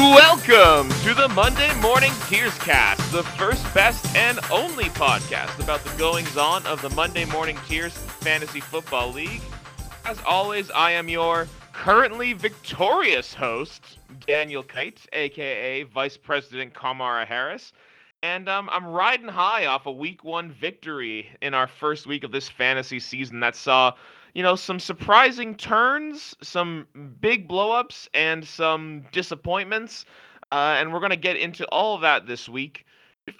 Welcome to the Monday Morning Tears Cast, the first, best, and only podcast about the goings on of the Monday Morning Tears Fantasy Football League. As always, I am your currently victorious host, Daniel Kite, aka Vice President Kamara Harris. And um, I'm riding high off a week one victory in our first week of this fantasy season that saw you know, some surprising turns, some big blowups, and some disappointments. Uh, and we're going to get into all of that this week.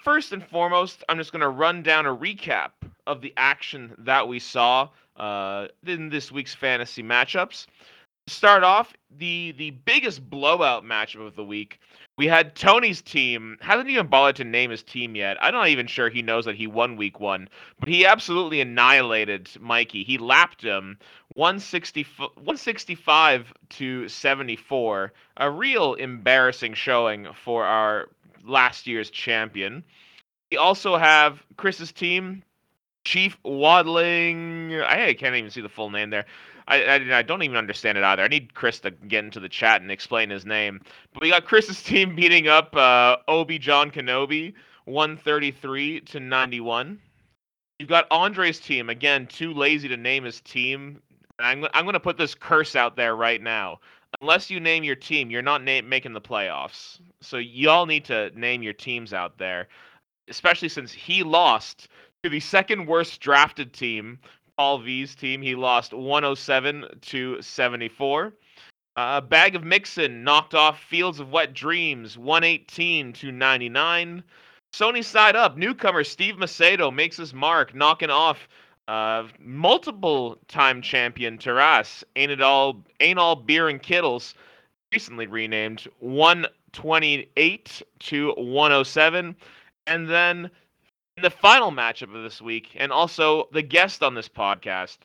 First and foremost, I'm just going to run down a recap of the action that we saw uh, in this week's fantasy matchups. Start off the the biggest blowout matchup of the week we had Tony's team hasn't even bothered to name his team yet. I'm not even sure he knows that he won week one, but he absolutely annihilated Mikey. He lapped him 160, 165 to 74. A real embarrassing showing for our last year's champion. We also have Chris's team, Chief Waddling. I can't even see the full name there. I, I, I, don't even understand it either. I need Chris to get into the chat and explain his name. But we got Chris's team beating up uh, Obi John Kenobi, 133 to 91. You've got Andre's team again, too lazy to name his team. I'm I'm going to put this curse out there right now. Unless you name your team, you're not na- making the playoffs. So y'all need to name your teams out there, especially since he lost to the second worst drafted team Paul V's team. He lost 107 to 74. Uh, Bag of Mixon knocked off Fields of Wet Dreams 118 to 99. Sony side up, newcomer Steve Macedo makes his mark, knocking off uh, multiple time champion Taras. Ain't it all? Ain't all beer and Kittles, recently renamed 128 to 107, and then the final matchup of this week, and also the guest on this podcast,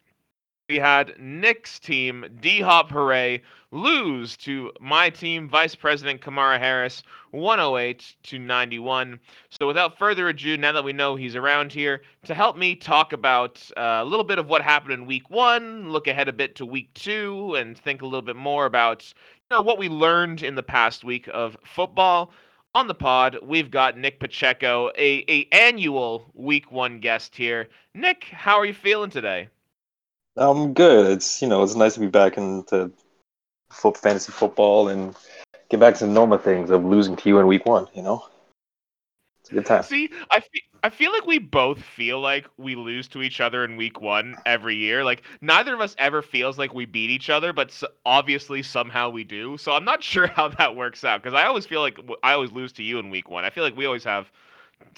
we had Nick's team, D Hop Hooray, lose to my team, Vice President Kamara Harris, 108 to 91. So, without further ado, now that we know he's around here, to help me talk about uh, a little bit of what happened in week one, look ahead a bit to week two, and think a little bit more about you know what we learned in the past week of football on the pod, we've got Nick Pacheco, a, a annual week one guest here. Nick, how are you feeling today? I'm good. It's you know it's nice to be back into fantasy football and get back to the normal things of losing to you in week one. You know, it's a good time. See, I feel I feel like we both feel like we lose to each other in week one every year. Like neither of us ever feels like we beat each other, but obviously somehow we do. So I'm not sure how that works out because I always feel like I always lose to you in week one. I feel like we always have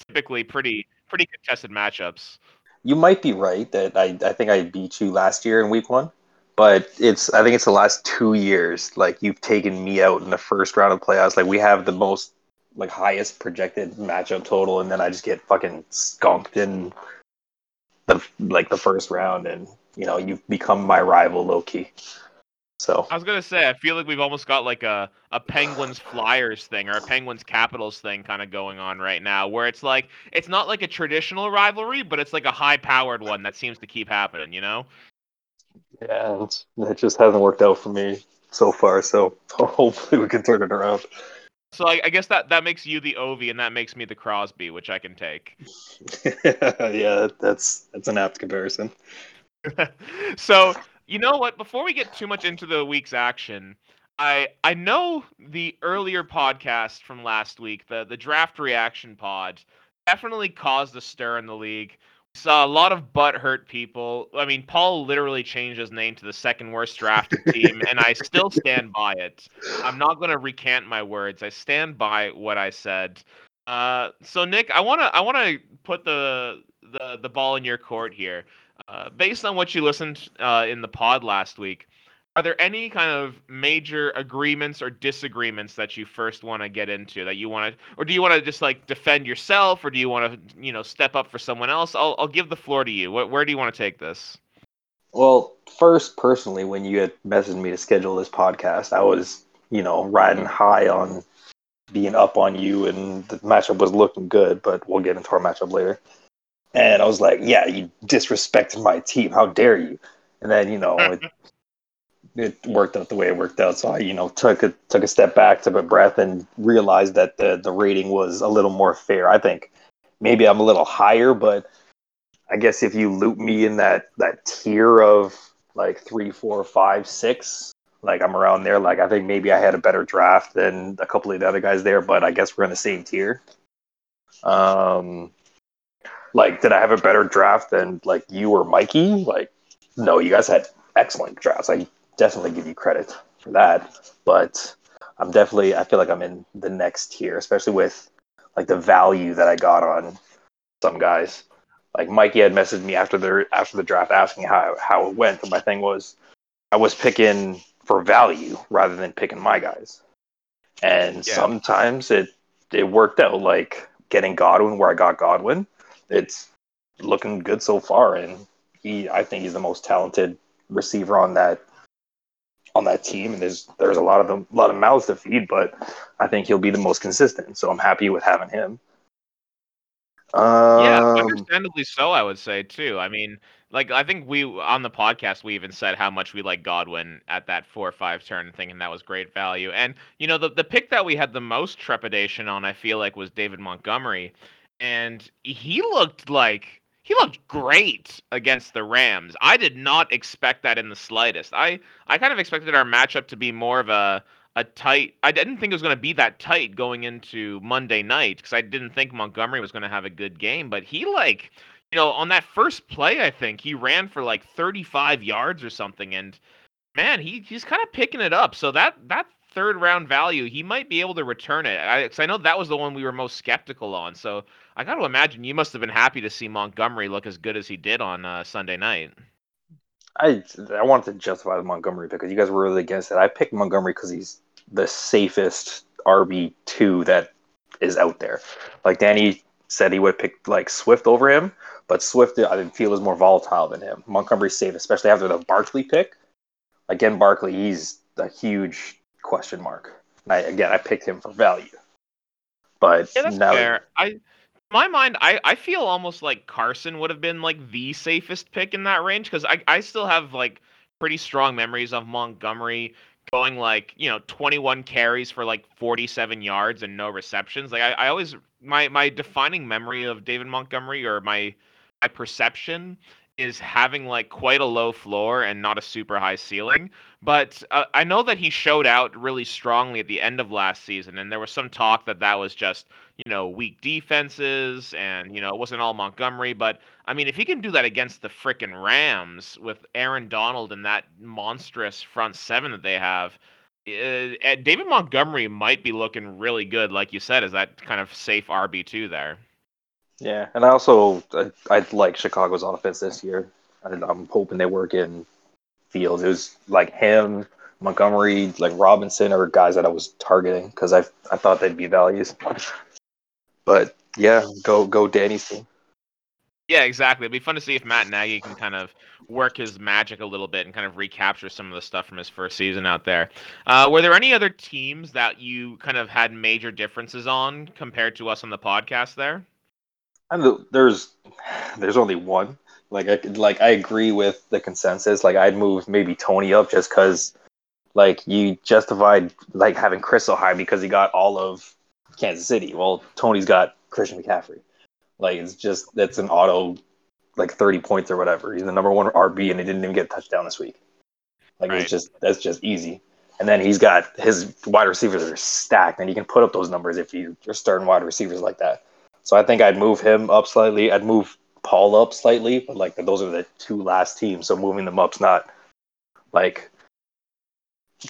typically pretty pretty contested matchups. You might be right that I I think I beat you last year in week one, but it's I think it's the last two years like you've taken me out in the first round of playoffs. Like we have the most like highest projected matchup total, and then I just get fucking skunked in the like the first round, and you know you've become my rival, low key. So I was gonna say, I feel like we've almost got like a a Penguins Flyers thing or a Penguins Capitals thing kind of going on right now, where it's like it's not like a traditional rivalry, but it's like a high powered one that seems to keep happening. You know? Yeah, it just hasn't worked out for me so far. So hopefully we can turn it around. So I, I, guess that that makes you the Ovi, and that makes me the Crosby, which I can take. yeah, that's that's an apt comparison. so you know what? Before we get too much into the week's action, I I know the earlier podcast from last week, the the draft reaction pod, definitely caused a stir in the league saw a lot of butt hurt people. I mean, Paul literally changed his name to the second worst drafted team, and I still stand by it. I'm not going to recant my words. I stand by what I said. Uh, so Nick, I want to I want to put the, the the ball in your court here. Uh, based on what you listened uh, in the pod last week, are there any kind of major agreements or disagreements that you first want to get into that you want to or do you want to just like defend yourself or do you want to you know step up for someone else? I'll, I'll give the floor to you. Where, where do you want to take this? Well first personally when you had messaged me to schedule this podcast i was you know riding high on being up on you and the matchup was looking good but we'll get into our matchup later. And i was like yeah you disrespected my team. How dare you? And then you know it, it worked out the way it worked out. So I, you know, took a took a step back, took a breath, and realized that the the rating was a little more fair. I think maybe I'm a little higher, but I guess if you loop me in that that tier of like three, four, five, six, like I'm around there. Like I think maybe I had a better draft than a couple of the other guys there, but I guess we're in the same tier. Um, like did I have a better draft than like you or Mikey? Like no, you guys had excellent drafts. I definitely give you credit for that. But I'm definitely I feel like I'm in the next tier, especially with like the value that I got on some guys. Like Mikey had messaged me after the after the draft asking how how it went, and my thing was I was picking for value rather than picking my guys. And yeah. sometimes it it worked out like getting Godwin where I got Godwin. It's looking good so far and he I think he's the most talented receiver on that on that team, and there's there's a lot of them, a lot of mouths to feed, but I think he'll be the most consistent. So I'm happy with having him. Um, yeah, understandably so. I would say too. I mean, like I think we on the podcast we even said how much we like Godwin at that four or five turn thing, and that was great value. And you know, the the pick that we had the most trepidation on, I feel like, was David Montgomery, and he looked like he looked great against the Rams. I did not expect that in the slightest. I I kind of expected our matchup to be more of a a tight. I didn't think it was going to be that tight going into Monday night because I didn't think Montgomery was going to have a good game. But he like, you know, on that first play, I think he ran for like 35 yards or something, and man, he he's kind of picking it up. So that that third round value, he might be able to return it. I, because I know that was the one we were most skeptical on. So I got to imagine you must have been happy to see Montgomery look as good as he did on uh, Sunday night. I I wanted to justify the Montgomery pick because you guys were really against it. I picked Montgomery because he's the safest RB two that is out there. Like Danny said, he would pick like Swift over him, but Swift I didn't feel is more volatile than him. Montgomery's safe, especially after the Barkley pick. Again, Barkley, he's a huge question mark. I, again, I picked him for value. But yeah, that's now, fair. I my mind, I, I feel almost like Carson would have been like the safest pick in that range because I, I still have like pretty strong memories of Montgomery going like you know 21 carries for like 47 yards and no receptions. Like I, I always my my defining memory of David Montgomery or my my perception is having like quite a low floor and not a super high ceiling. But uh, I know that he showed out really strongly at the end of last season, and there was some talk that that was just you know weak defenses and you know it wasn't all Montgomery. But I mean, if he can do that against the frickin' Rams with Aaron Donald and that monstrous front seven that they have. Uh, David Montgomery might be looking really good, like you said, as that kind of safe RB two there. Yeah, and I also I, I like Chicago's offense this year. I, I'm hoping they work in Fields. It was like him, Montgomery, like Robinson, or guys that I was targeting because I I thought they'd be values. But yeah, go go Danny's team. Yeah, exactly. It'd be fun to see if Matt Nagy can kind of work his magic a little bit and kind of recapture some of the stuff from his first season out there. Uh, were there any other teams that you kind of had major differences on compared to us on the podcast there? And there's there's only one. Like I like I agree with the consensus. Like I'd move maybe Tony up just because like you justified like having Chris so high because he got all of Kansas City. Well, Tony's got Christian McCaffrey. Like it's just that's an auto like 30 points or whatever. He's the number one RB and he didn't even get a touchdown this week. Like right. it's just that's just easy. And then he's got his wide receivers are stacked, and you can put up those numbers if you're starting wide receivers like that. So I think I'd move him up slightly. I'd move Paul up slightly, but like those are the two last teams, so moving them up's not like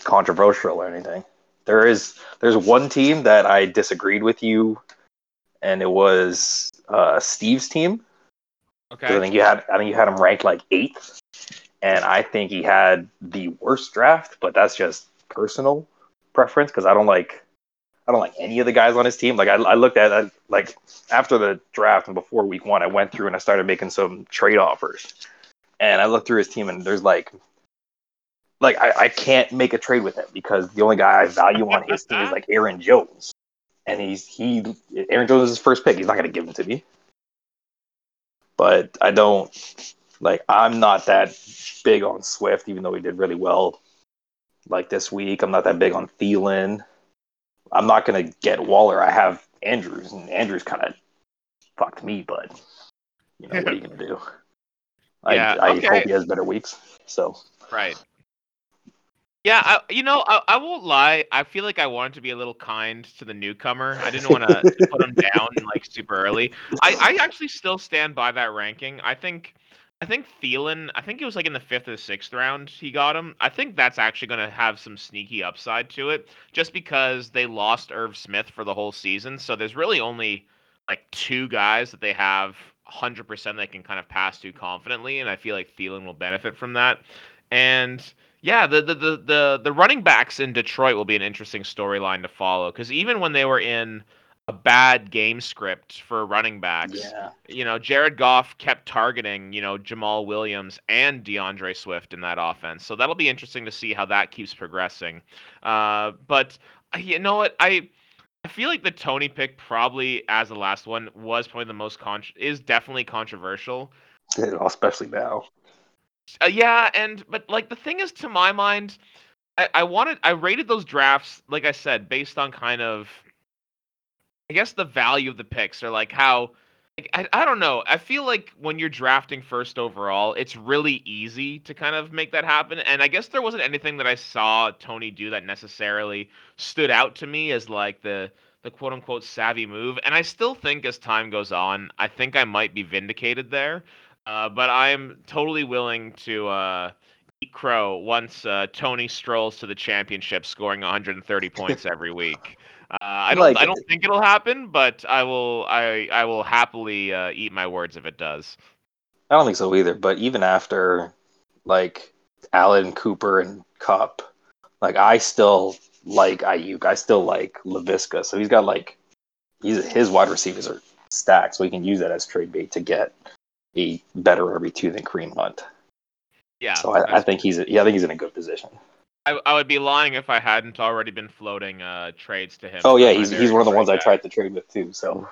controversial or anything. There is there's one team that I disagreed with you, and it was uh, Steve's team. Okay. I think you had I think you had him ranked like eighth, and I think he had the worst draft, but that's just personal preference because I don't like I don't like any of the guys on his team. Like I, I looked at I, like after the draft and before week one, I went through and I started making some trade offers, and I looked through his team and there's like, like I, I can't make a trade with him because the only guy I value on his team is like Aaron Jones, and he's he Aaron Jones is his first pick. He's not gonna give him to me, but I don't like I'm not that big on Swift, even though he did really well like this week. I'm not that big on Thielen. I'm not gonna get Waller. I have Andrews, and Andrews kind of fucked me, but you know what are you gonna do? I, Yeah, I okay. hope he has better weeks. So Right. Yeah, I, you know, I, I won't lie. I feel like I wanted to be a little kind to the newcomer. I didn't want to put him down like super early. I, I actually still stand by that ranking. I think, I think Thielen. I think it was like in the fifth or sixth round he got him. I think that's actually going to have some sneaky upside to it, just because they lost Irv Smith for the whole season. So there's really only like two guys that they have 100% they can kind of pass to confidently, and I feel like Thielen will benefit from that. And yeah, the the the the, the running backs in Detroit will be an interesting storyline to follow because even when they were in a bad game script for running backs, yeah, you know, Jared Goff kept targeting, you know, Jamaal Williams and D'Andre Swift in that offense. So that'll be interesting to see how that keeps progressing. Uh, but uh, you know what, I. I feel like the Tony pick probably as the last one was probably the most con is definitely controversial. especially now. Uh, yeah, and but like the thing is, to my mind, I, I wanted I rated those drafts like I said based on kind of, I guess the value of the picks are like how. like, I, I don't know. I feel like when you're drafting first overall, it's really easy to kind of make that happen. And I guess there wasn't anything that I saw Tony do that necessarily stood out to me as like the the quote unquote savvy move. And I still think as time goes on, I think I might be vindicated there. Uh, but I'm totally willing to uh, eat crow once uh, Tony strolls to the championship, scoring 130 points every week. Uh, I don't. Like- I don't think it'll happen, but I will. I. I will happily uh, eat my words if it does. I don't think so either. But even after like Allen, Cooper, and Kupp, like I still like Aiyuk. I still like Laviska. So he's got like he's his wide receivers are stacked, so he can use that as trade bait to get a better RB two than Kareem Hunt. Yeah. So I, I think he's yeah, I think he's in a good position. I, I would be lying if I hadn't already been floating uh, trades to him. Oh yeah, he's he's one of the ones I tried to trade with too. So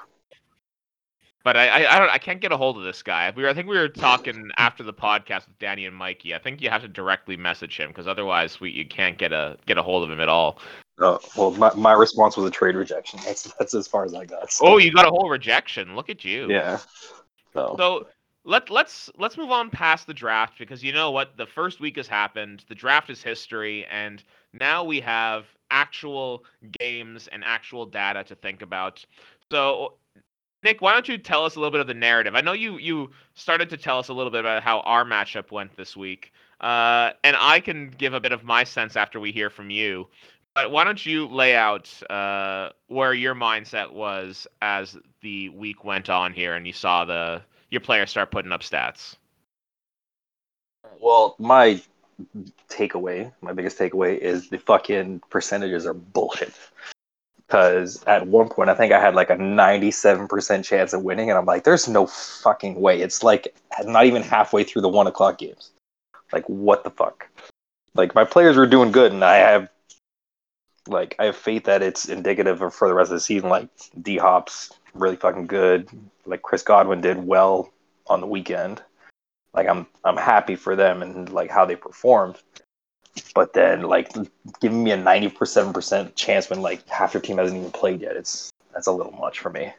But I, I, I don't, I can't get a hold of this guy. We were, I think we were talking after the podcast with Danny and Mikey. I think you have to directly message him because otherwise we, you can't get a, get a hold of him at all. uh, well, my, my response was a trade rejection. That's that's as far as I got. So, Oh, you got a whole rejection. Look at you. yeah. So So let let's let's move on past the draft because you know what? The first week has happened. The draft is history, and now we have actual games and actual data to think about. So. Nick, why don't you tell us a little bit of the narrative? I know you you started to tell us a little bit about how our matchup went this week, uh, and I can give a bit of my sense after we hear from you. But why don't you lay out uh, where your mindset was as the week went on here, and you saw the your players start putting up stats? Well, my takeaway, my biggest takeaway is the fucking percentages are bullshit. Because at one point, I think I had like a 97% chance of winning, and I'm like, there's no fucking way. It's like not even halfway through the one o'clock games. Like, what the fuck? Like, my players were doing good, and I have, like, I have faith that it's indicative of for the rest of the season. Like, D Hop's really fucking good. Like, Chris Godwin did well on the weekend like I'm I'm happy for them and like how they performed. But then like giving me a ninety seven percent chance when like half your team hasn't even played yet, it's that's a little much for me.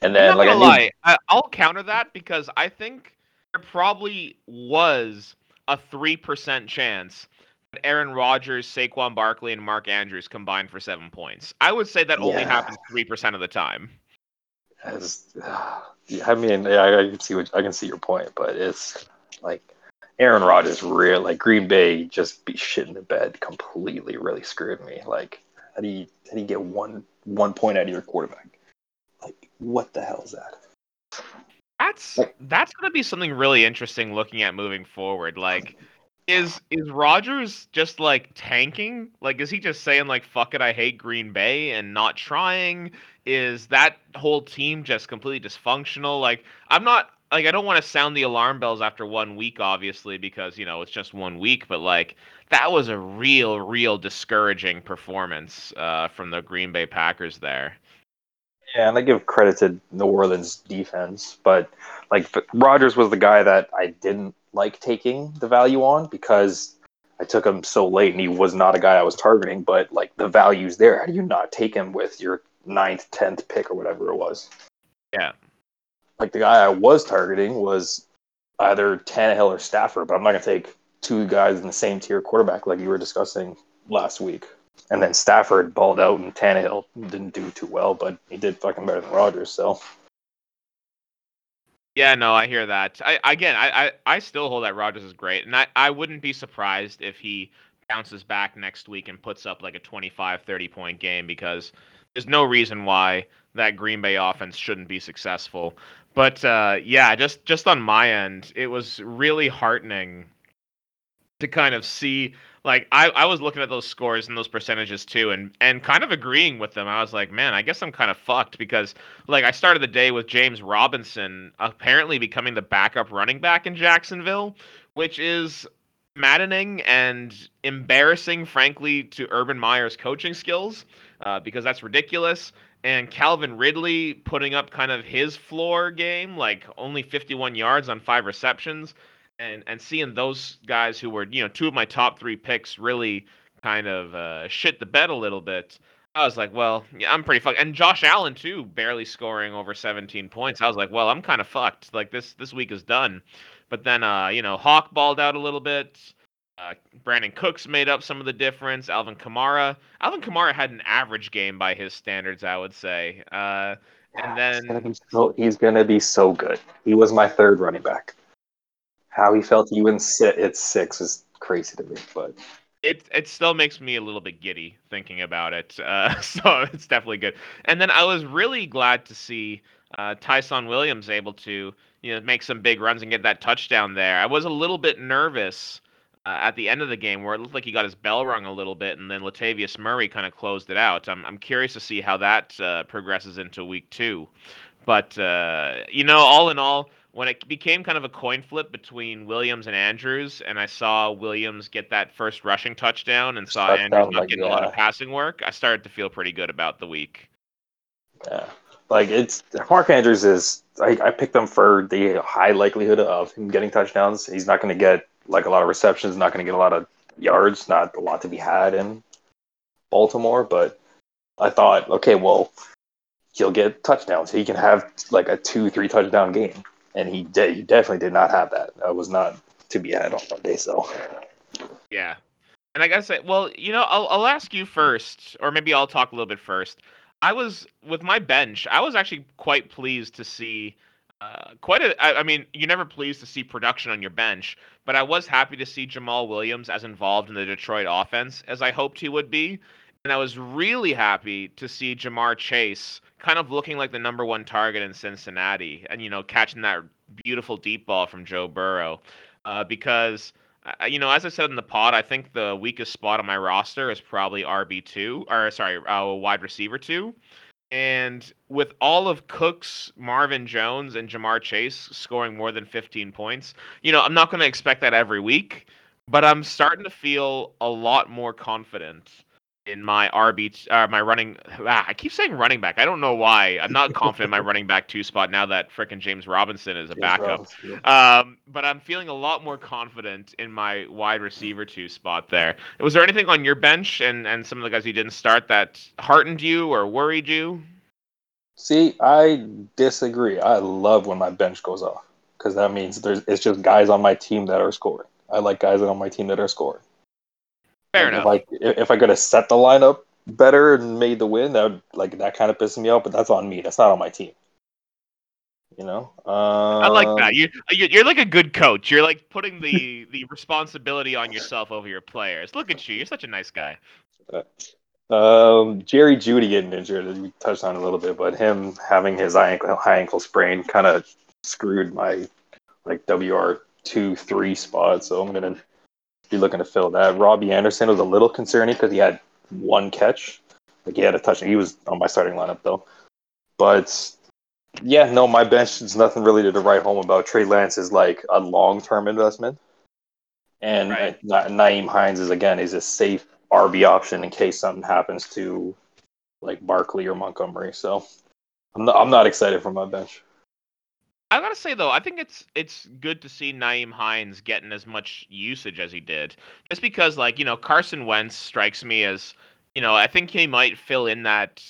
And then I'm not like I gonna knew, lie, I, I'll counter that because I think there probably was a three percent chance that Aaron Rodgers, Saquon Barkley, and Mark Andrews combined for seven points. I would say that only Yeah. happens three percent of the time. As, yeah, I mean, yeah, I, I can see what I can see your point, but it's like Aaron Rodgers real like Green Bay just be shit in the bed completely really screwed me. Like how do you how do you get one one point out of your quarterback? Like what the hell is that? That's that's gonna be something really interesting looking at moving forward. Like, is is Rodgers just like tanking? Like, is he just saying like "fuck it, I hate Green Bay" and not trying? Is that whole team just completely dysfunctional? Like, I'm not like I don't want to sound the alarm bells after one week, obviously, because you know it's just one week. But like, that was a real, real discouraging performance uh, from the Green Bay Packers there. Yeah, and I give credit to New Orleans defense, but like Rodgers was the guy that I didn't like taking the value on because I took him so late, and he was not a guy I was targeting. But like the value's there. How do you not take him with your ninth, tenth pick or whatever it was? Yeah. Like the guy I was targeting was either Tannehill or Stafford, but I'm not gonna take two guys in the same tier quarterback like you were discussing last week. And then Stafford balled out, and Tannehill didn't do too well, but he did fucking better than Rodgers, So Yeah, no, I hear that. I again, I I, I still hold that Rodgers is great, and I, I wouldn't be surprised if he bounces back next week and puts up like a 25, 30 point game because there's no reason why that Green Bay offense shouldn't be successful. But uh, yeah, just just on my end, it was really heartening to kind of see like I, I was looking at those scores and those percentages too and and kind of agreeing with them. I was like man i guess i'm kind of fucked because like i started the day with james robinson apparently becoming the backup running back in jacksonville which is maddening and embarrassing frankly to urban meyer's coaching skills uh, because that's ridiculous. And calvin ridley putting up kind of his floor game like only 51 yards on five receptions and and seeing those guys who were you know two of my top three picks really kind of uh, shit the bed a little bit. I was like, well, yeah, I'm pretty fucked. And Josh Allen too, barely scoring over 17 points. I was like, well, I'm kind of fucked. Like this this week is done. But then uh, you know, Hawk balled out a little bit. Uh, Brandin Cooks made up some of the difference. Alvin Kamara, Alvin Kamara had an average game by his standards, I would say. Uh, and then he's gonna, so, he's gonna be so good. He was my third running back how he felt wouldn't sit at six is crazy to me, but it it still makes me a little bit giddy thinking about it. Uh, so it's definitely good. And then I was really glad to see uh, Ty'Son Williams able to you know make some big runs and get that touchdown there. I was a little bit nervous. Uh, at the end of the game, where it looked like he got his bell rung a little bit, and then Latavius Murray kind of closed it out. I'm I'm curious to see how that uh, progresses into week two. But uh, you know, all in all, when it became kind of a coin flip between Williams and Andrews, and I saw Williams get that first rushing touchdown and saw touchdown, Andrews not like, getting yeah. a lot of passing work, I started to feel pretty good about the week. Yeah, like it's Mark Andrews is I, I picked him for the high likelihood of him getting touchdowns. He's not going to get like a lot of receptions, not going to get a lot of yards, not a lot to be had in Baltimore. But I thought, okay, well, he'll get touchdowns. He can have like a two, three touchdown game and he did. He definitely did not have that. That was not to be had on Monday. So, yeah, and I gotta say, well, you know, I'll I'll ask you first, or maybe I'll talk a little bit first. I was with my bench. I was actually quite pleased to see. Uh, quite a, I, I mean, you're never pleased to see production on your bench, but I was happy to see Jamaal Williams as involved in the Detroit offense as I hoped he would be. And I was really happy to see Ja'Marr Chase kind of looking like the number one target in Cincinnati and, you know, catching that beautiful deep ball from Joe Burrow. Uh, because, uh, you know, as I said in the pod, I think the weakest spot on my roster is probably RB2, or sorry, uh, wide receiver two. And with all of Cooks, Marvin Jones, and Ja'Marr Chase scoring more than 15 points, you know, I'm not going to expect that every week, but I'm starting to feel a lot more confident in my RB, uh, my running. Ah, I keep saying running back. I don't know why. I'm not confident in my running back two spot now that fricking James Robinson is a James backup. Um, but I'm feeling a lot more confident in my wide receiver two spot there. Was there anything on your bench and and some of the guys you didn't start that heartened you or worried you? See, I disagree. I love when my bench goes off because that means there's it's just guys on my team that are scoring. I like guys on my team that are scoring. Fair like enough. Like if I could have set the lineup better and made the win, that would like that kind of pisses me off. But that's on me. That's not on my team. You know. Um, I like that. Um, you you're like a good coach. You're like putting the the responsibility on yourself over your players. Look at you. You're such a nice guy. Um, Jerry Jeudy getting injured, we touched on a little bit, but him having his high ankle, high ankle sprain kind of screwed my like WR two three spot. So I'm gonna be looking to fill that. Robbie Anderson was a little concerning because he had one catch. Like he had a touch. He was on my starting lineup though. But yeah, no, my bench is nothing really to write home about. Trey Lance is like a long term investment. And right. Na- Nyheim Hines is again is a safe RB option in case something happens to like Barkley or Montgomery. So I'm not, I'm not excited for my bench. I gotta say though, I think it's it's good to see Nyheim Hines getting as much usage as he did, just because like you know Carson Wentz strikes me as you know I think he might fill in that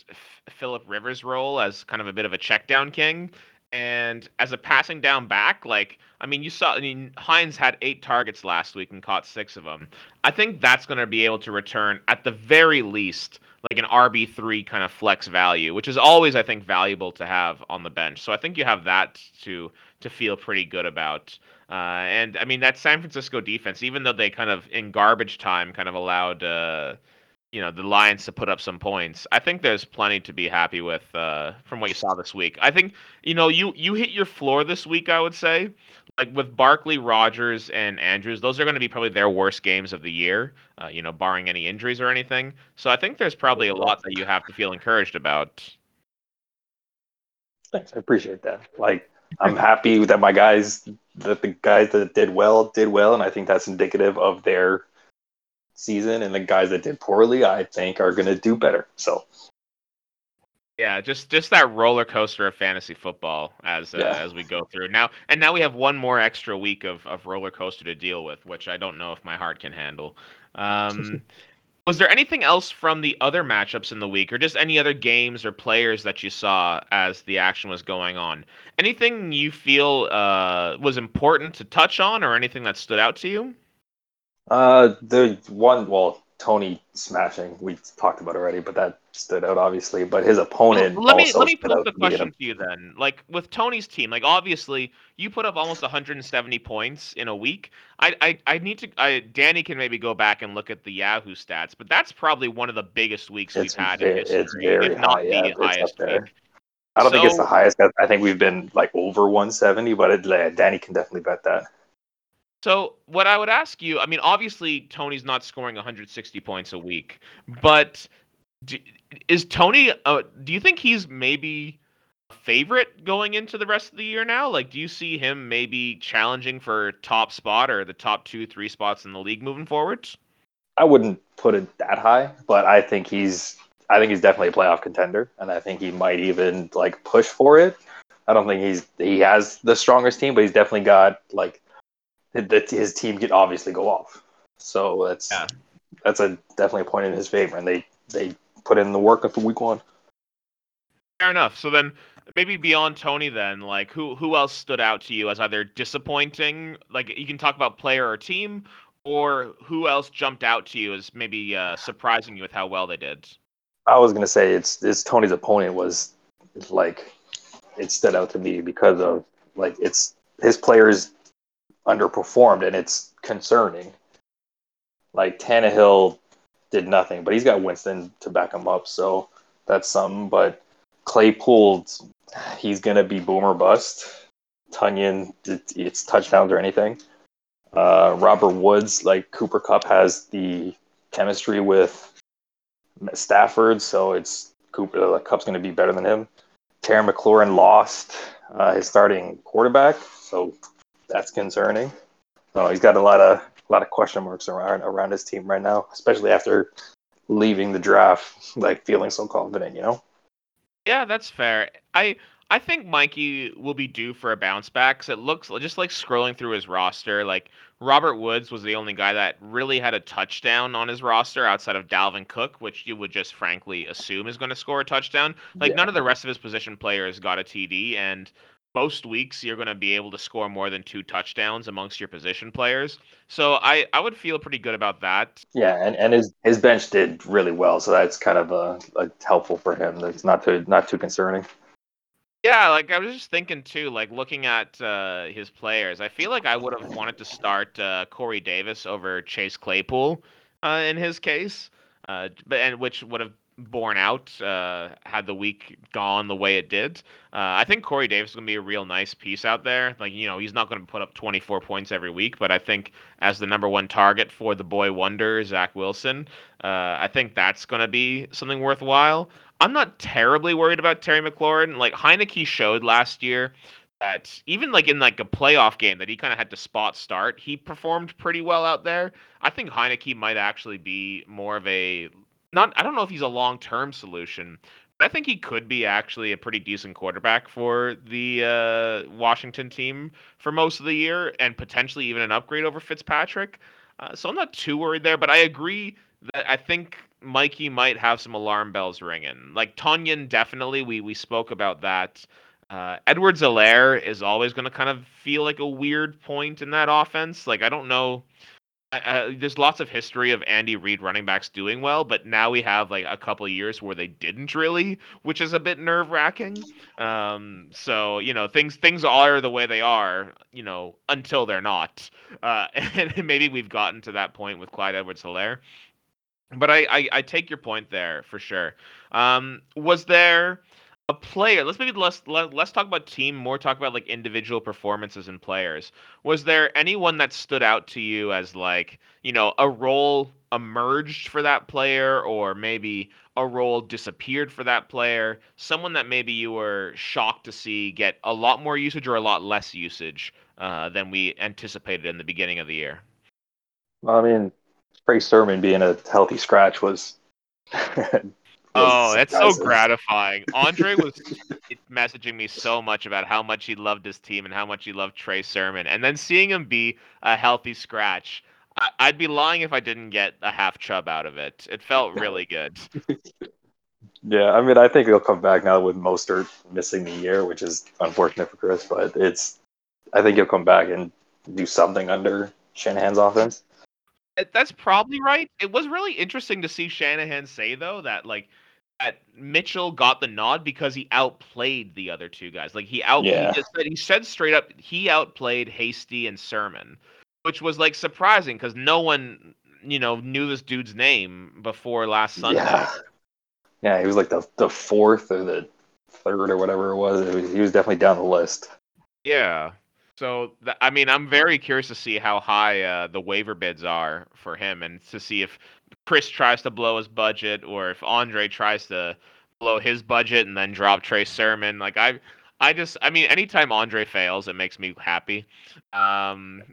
Philip Rivers role as kind of a bit of a check down king, and as a passing down back, like I mean, you saw. I mean, Hines had eight targets last week and caught six of them. I think that's going to be able to return at the very least like an RB three kind of flex value, which is always I think valuable to have on the bench. So I think you have that to to feel pretty good about. Uh, and I mean that San Francisco defense, even though they kind of in garbage time kind of allowed. Uh, you know the Lions to put up some points. I think there's plenty to be happy with uh, from what you saw this week. I think you know you you hit your floor this week. I would say, like with Barkley, Rodgers, and Andrews, those are going to be probably their worst games of the year. Uh, you know, barring any injuries or anything. So I think there's probably a lot that you have to feel encouraged about. Thanks, I appreciate that. Like I'm happy that my guys, that the guys that did well did well, and I think that's indicative of their season, and the guys that did poorly, I think, are going to do better. So, yeah, just just that roller coaster of fantasy football as uh, yeah. as we go through now, and now we have one more extra week of of roller coaster to deal with, which I don't know if my heart can handle. Um, was there anything else from the other matchups in the week, or just any other games or players that you saw as the action was going on? Anything you feel uh, was important to touch on, or anything that stood out to you? Uh, the one, well, Tony smashing, we talked about already, but that stood out obviously. But his opponent. Well, let me let me put up the question to you then. Like with Tony's team, like obviously you put up almost 170 points in a week. I I, I need to. I, Danny can maybe go back and look at the Yahoo stats, but that's probably one of the biggest weeks it's we've had very, in history, it's very if not high, the yeah, highest week. I don't so, think it's the highest. I think we've been like over 170, but it, Danny can definitely bet that. So, what I would ask you, I mean, obviously Tony's not scoring 160 points a week, but do, is Tony? Uh, do you think he's maybe a favorite going into the rest of the year now? Like, do you see him maybe challenging for top spot or the top two, three spots in the league moving forward? I wouldn't put it that high, but I think he's, I think he's definitely a playoff contender, and I think he might even like push for it. I don't think he's he has the strongest team, but he's definitely got like that his team could obviously go off. So that's yeah. that's a definitely a point in his favor, and they they put in the work for week one. Fair enough. So then maybe beyond Tony, then like who who else stood out to you as either disappointing? Like you can talk about player or team, or who else jumped out to you as maybe uh, surprising you with how well they did? I was gonna say it's it's Tony's opponent was like it stood out to me because of like it's his players underperformed, and it's concerning. Like Tannehill did nothing, but he's got Winston to back him up, so that's something. But Claypool, he's gonna be boomer bust. Tonyan, it's touchdowns or anything. Uh, Robert Woods, like Cooper Kupp, has the chemistry with Stafford, so it's Cooper. Uh, Kupp's going to be better than him. Terry McLaurin lost uh, his starting quarterback, so that's concerning. So he's got a lot of a lot of question marks around around his team right now, especially after leaving the draft like feeling so confident, you know. Yeah, that's fair. I I think Mikey will be due for a bounce back because it looks just like scrolling through his roster. Like Robert Woods was the only guy that really had a touchdown on his roster outside of Dalvin Cook, which you would just frankly assume is going to score a touchdown. Like yeah. none of the rest of his position players got a TD, and most weeks you're going to be able to score more than two touchdowns amongst your position players. So I, I would feel pretty good about that. Yeah, and, and his, his bench did really well, so that's kind of a, a helpful for him. That's not too not too concerning. Yeah, like I was just thinking too, like looking at uh, his players, I feel like I would have wanted to start uh, Corey Davis over Chase Claypool uh, in his case, uh, but and which would have borne out uh, had the week gone the way it did. Uh, I think Corey Davis is going to be a real nice piece out there. Like, you know, he's not going to put up 24 points every week, but I think as the number one target for the boy wonder, Zach Wilson, uh, I think that's going to be something worthwhile. I'm not terribly worried about Terry McLaurin. Like, Heinicke showed last year that even like in like a playoff game that he kind of had to spot start, he performed pretty well out there. I think Heinicke might actually be more of a not I don't know if he's a long term solution, but I think he could be actually a pretty decent quarterback for the uh, Washington team for most of the year, and potentially even an upgrade over Fitzpatrick. Uh, so I'm not too worried there, but I agree that I think Mikey might have some alarm bells ringing. Like Tonyan, definitely. We we spoke about that. Uh, Edwards-Helaire is always going to kind of feel like a weird point in that offense. Like I don't know there's lots of history of Andy Reid running backs doing well, but now we have like a couple years where they didn't really, which is a bit nerve wracking. Um, so you know things things are the way they are, you know, until they're not. Uh, and maybe we've gotten to that point with Clyde Edwards Helaire. But I, I, I take your point there for sure. Um, was there a player let's maybe less let, let's talk about team more talk about like individual performances and players. Was there anyone that stood out to you as like you know a role emerged for that player or maybe a role disappeared for that player? Someone that maybe you were shocked to see get a lot more usage or a lot less usage uh, than we anticipated in the beginning of the year? I mean Trey Sermon being a healthy scratch was Oh, that's so gratifying. Andre was messaging me so much about how much he loved his team and how much he loved Trey Sermon. And then seeing him be a healthy scratch, I- would be lying if I didn't get a half chub out of it. It felt really good. yeah, I mean, I think he'll come back now with Mostert missing the year, which is unfortunate for Chris, but it's, I think he'll come back and do something under Shanahan's offense. That's probably right. It was really interesting to see Shanahan say though that like that Mitchell got the nod because he outplayed the other two guys. Like he out yeah. he, said, he said straight up he outplayed Hasty and Sermon, which was like surprising because no one you know knew this dude's name before last Sunday. Yeah, yeah, he was like the the fourth or the third or whatever it was. It was he was definitely down the list. Yeah. So th- I mean, I'm very curious to see how high uh, the waiver bids are for him, and to see if Chris tries to blow his budget or if Andre tries to blow his budget and then drop Trey Sermon. Like I, I just, I mean, anytime Andre fails, it makes me happy. Um,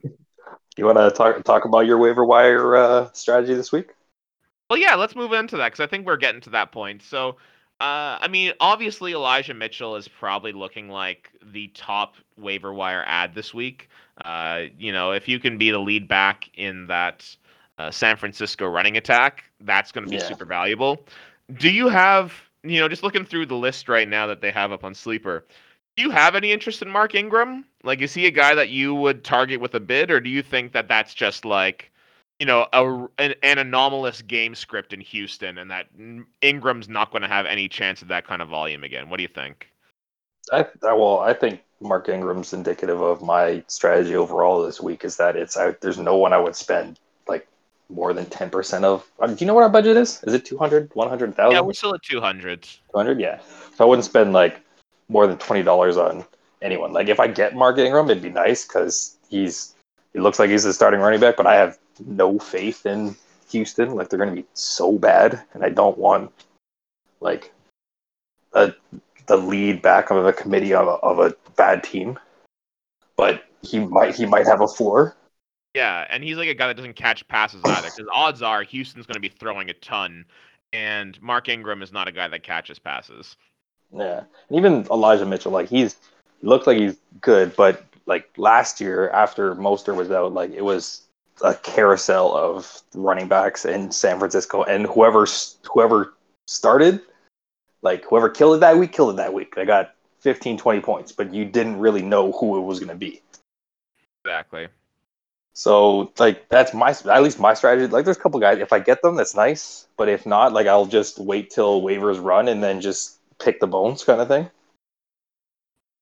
you want to talk talk about your waiver wire uh, strategy this week? Well, yeah, let's move into that because I think we're getting to that point. So uh, I mean, obviously Elijah Mitchell is probably looking like the top waiver wire ad this week. Uh, you know, if you can be the lead back in that uh, San Francisco running attack, that's going to be yeah. super valuable. Do you have, you know, just looking through the list right now that they have up on Sleeper, do you have any interest in Mark Ingram? Like, is he a guy that you would target with a bid, or do you think that that's just like you know, a, an, an, anomalous game script in Houston, and that Ingram's not going to have any chance of that kind of volume again. What do you think? I, I well, I think Mark Ingram's indicative of my strategy overall this week. Is that it's I, there's no one I would spend like more than ten percent of. Uh, do you know what our budget is? Is it 200, 100,000? Yeah, we're still at 200. 200, yeah. So I wouldn't spend like more than twenty dollars on anyone. Like if I get Mark Ingram, it'd be nice because he's he looks like he's the starting running back, but I have no faith in Houston. Like they're going to be so bad, and I don't want like a the lead back of a committee of a, of a bad team. But he might he might have a floor. Yeah, and he's like a guy that doesn't catch passes either. Because odds are Houston's going to be throwing a ton, and Mark Ingram is not a guy that catches passes. Yeah, and even Elijah Mitchell, like he's looked like he's good, but like last year after Mostert was out, like it was a carousel of running backs in San Francisco, and whoever whoever started, like whoever killed it that week, killed it that week. They got 15, 20 points, but you didn't really know who it was going to be. Exactly. So like that's my at least my strategy. Like there's a couple guys. If I get them, that's nice. But if not, like I'll just wait till waivers run and then just pick the bones kind of thing.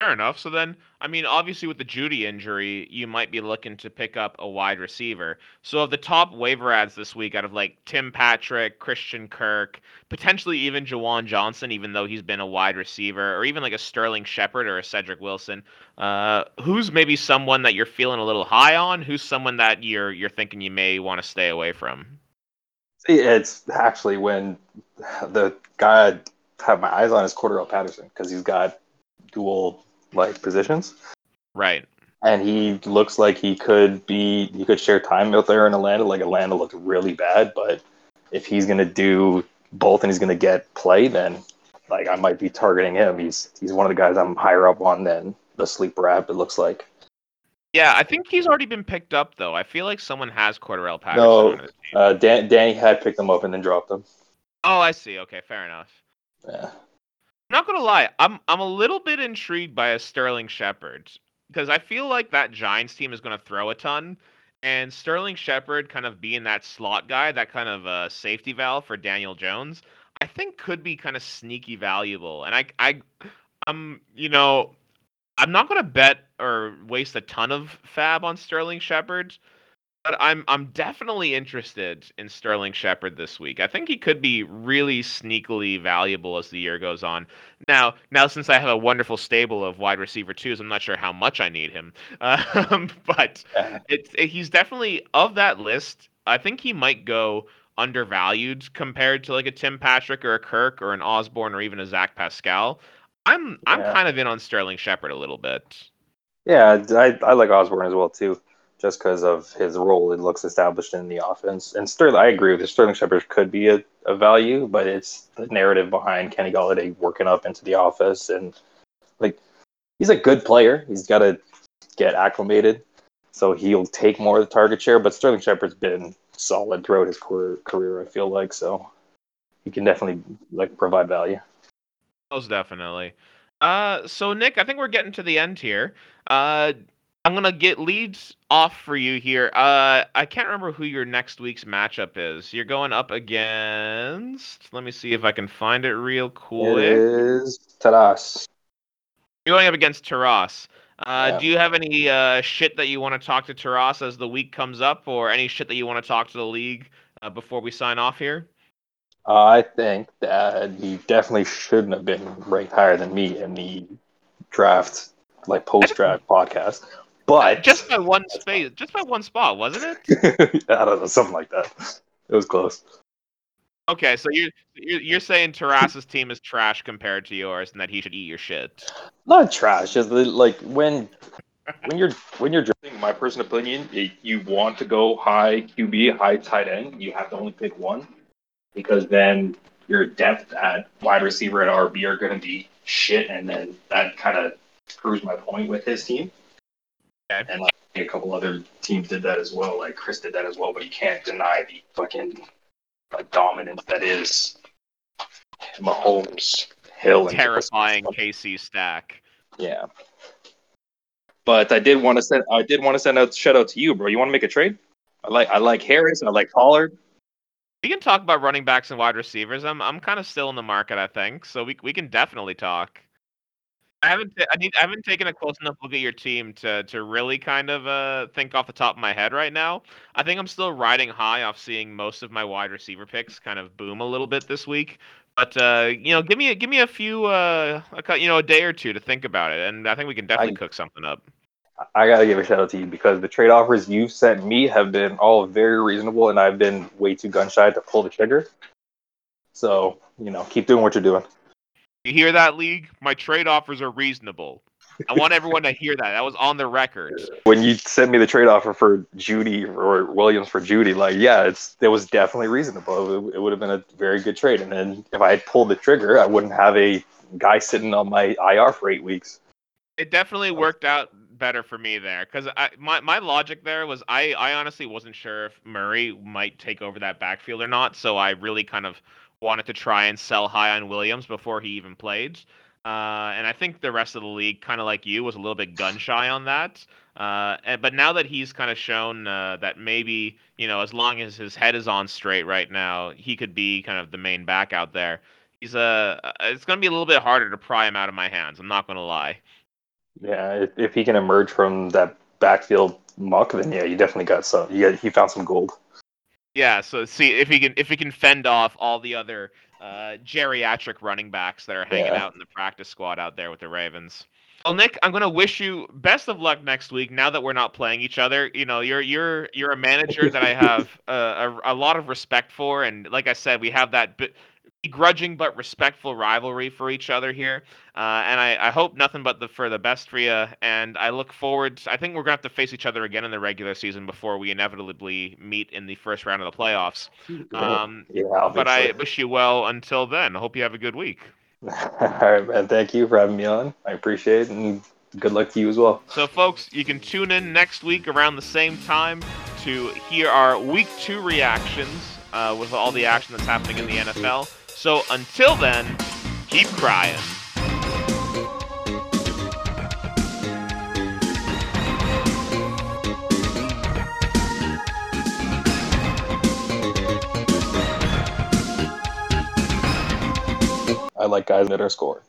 Fair enough. So then, I mean, obviously with the Jeudy injury, you might be looking to pick up a wide receiver. So of the top waiver ads this week, out of like Tim Patrick, Christian Kirk, potentially even Juwan Johnson, even though he's been a wide receiver, or even like a Sterling Shepard or a Cedric Wilson, uh, who's maybe someone that you're feeling a little high on? Who's someone that you're you're thinking you may want to stay away from? It's actually when the guy I have my eyes on is Cordarrelle Patterson because he's got dual like positions. Right. And he looks like he could be he could share time out there in Atlanta. Like Atlanta looked really bad, but if he's gonna do both and he's gonna get play, then like I might be targeting him. He's he's one of the guys I'm higher up on than the sleeper app. It looks like. Yeah, I think he's already been picked up though. I feel like someone has Cordarrelle Patterson. No, uh, Dan, Danny had picked him up and then dropped him. oh, I see. Okay, fair enough. Yeah. Not gonna lie, I'm I'm a little bit intrigued by a Sterling Shepard because I feel like that Giants team is gonna throw a ton, and Sterling Shepard kind of being that slot guy, that kind of uh, safety valve for Daniel Jones, I think could be kind of sneaky valuable. And I I I'm you know I'm not gonna bet or waste a ton of FAAB on Sterling Shepard. But I'm I'm definitely interested in Sterling Shepard this week. I think he could be really sneakily valuable as the year goes on. Now, now since I have a wonderful stable of wide receiver twos, I'm not sure how much I need him. Um, but it's it, he's definitely of that list. I think he might go undervalued compared to like a Tim Patrick or a Kirk or an Osborn or even a Zach Pascal. I'm I'm Yeah. kind of in on Sterling Shepard a little bit. Yeah, I, I like Osborn as well too, just because of his role. It looks established in the offense. And Sterling, I agree with you. Sterling Shepard could be a, a value, but it's the narrative behind Kenny Golladay working up into the office and like he's a good player. He's got to get acclimated, so he'll take more of the target share. But Sterling Shepard's been solid throughout his career. Career, I feel like so he can definitely like provide value. Most definitely. Uh, so Nick, I think we're getting to the end here. Uh, I'm gonna get leads off for you here. Uh, I can't remember who your next week's matchup is. You're going up against. Let me see if I can find it real quick. is Taras. You're going up against Taras. Uh, Yeah. do you have any uh, shit that you want to talk to Taras as the week comes up, or any shit that you want to talk to the league uh, before we sign off here? I think that he definitely shouldn't have been ranked higher than me in the draft, like post draft podcast. But uh, Just by one space, just by one spot, wasn't it? I don't know, something like that. It was close. Okay, so you're you're, saying Taras's team is trash compared to yours, and that he should eat your shit. Not trash, just like when when you're when you're drafting. My personal opinion, it, you want to go high QB, high tight end. You have to only pick one because then your depth at wide receiver and RB are going to be shit, and then that kind of proves my point with his team. And like a couple other teams did that as well. Like Chris did that as well, but you can't deny the fucking like dominance that is Mahomes, Hill, and Terrifying KC stack. yeah. But I did want to send I did want to send out shout out to you, bro. You want to make a trade? I like I like Harris and I like Pollard. We can talk about running backs and wide receivers. I'm I'm kind of still in the market, I think. So we we can definitely talk. I haven't ta- I need I haven't taken a close enough look at your team to to really kind of uh think off the top of my head right now. I think I'm still riding high off seeing most of my wide receiver picks kind of boom a little bit this week. But uh, you know, give me a, give me a few uh, a, you know, a day or two to think about it, and I think we can definitely I- cook something up. I gotta give a shout out to you because the trade offers you've sent me have been all very reasonable, and I've been way too gun shy to pull the trigger. So you know, keep doing what you're doing. You hear that, league? My trade offers are reasonable. I want everyone to hear that. That was on the record. When you sent me the trade offer for Jeudy or Williams for Jeudy, like yeah, it's it was definitely reasonable. It, it would have been a very good trade, and then if I had pulled the trigger, I wouldn't have a guy sitting on my IR for eight weeks. It definitely worked out better for me there because my my logic there was I I honestly wasn't sure if Murray might take over that backfield or not, so I really kind of wanted to try and sell high on Williams before he even played. Uh, and I think the rest of the league, kind of like you, was a little bit gun shy on that. Uh, and, but now that he's kind of shown uh, that maybe you know, as long as his head is on straight right now, he could be kind of the main back out there. He's a. Uh, it's going to be a little bit harder to pry him out of my hands. I'm not going to lie. Yeah, if, if he can emerge from that backfield muck, then yeah, you definitely got some. Got, he found some gold. Yeah, so see if he can if he can fend off all the other uh, geriatric running backs that are hanging Yeah. out in the practice squad out there with the Ravens. Well, Nick, I'm gonna wish you best of luck next week. Now that we're not playing each other, you know you're you're you're a manager that I have uh, a, a lot of respect for, and like I said, we have that bi- grudging but respectful rivalry for each other here. Uh, and I, I, hope nothing but the, for the best for you. And I look forward. To, I think we're going to have to face each other again in the regular season before we inevitably meet in the first round of the playoffs. Um, yeah, but I wish you well until then. I hope you have a good week. All right, man. Thank you for having me on. I appreciate it. And good luck to you as well. So, folks, you can tune in next week around the same time to hear our week two reactions uh, with all the action that's happening in the NFL. So until then, keep crying. I like guys that are scored.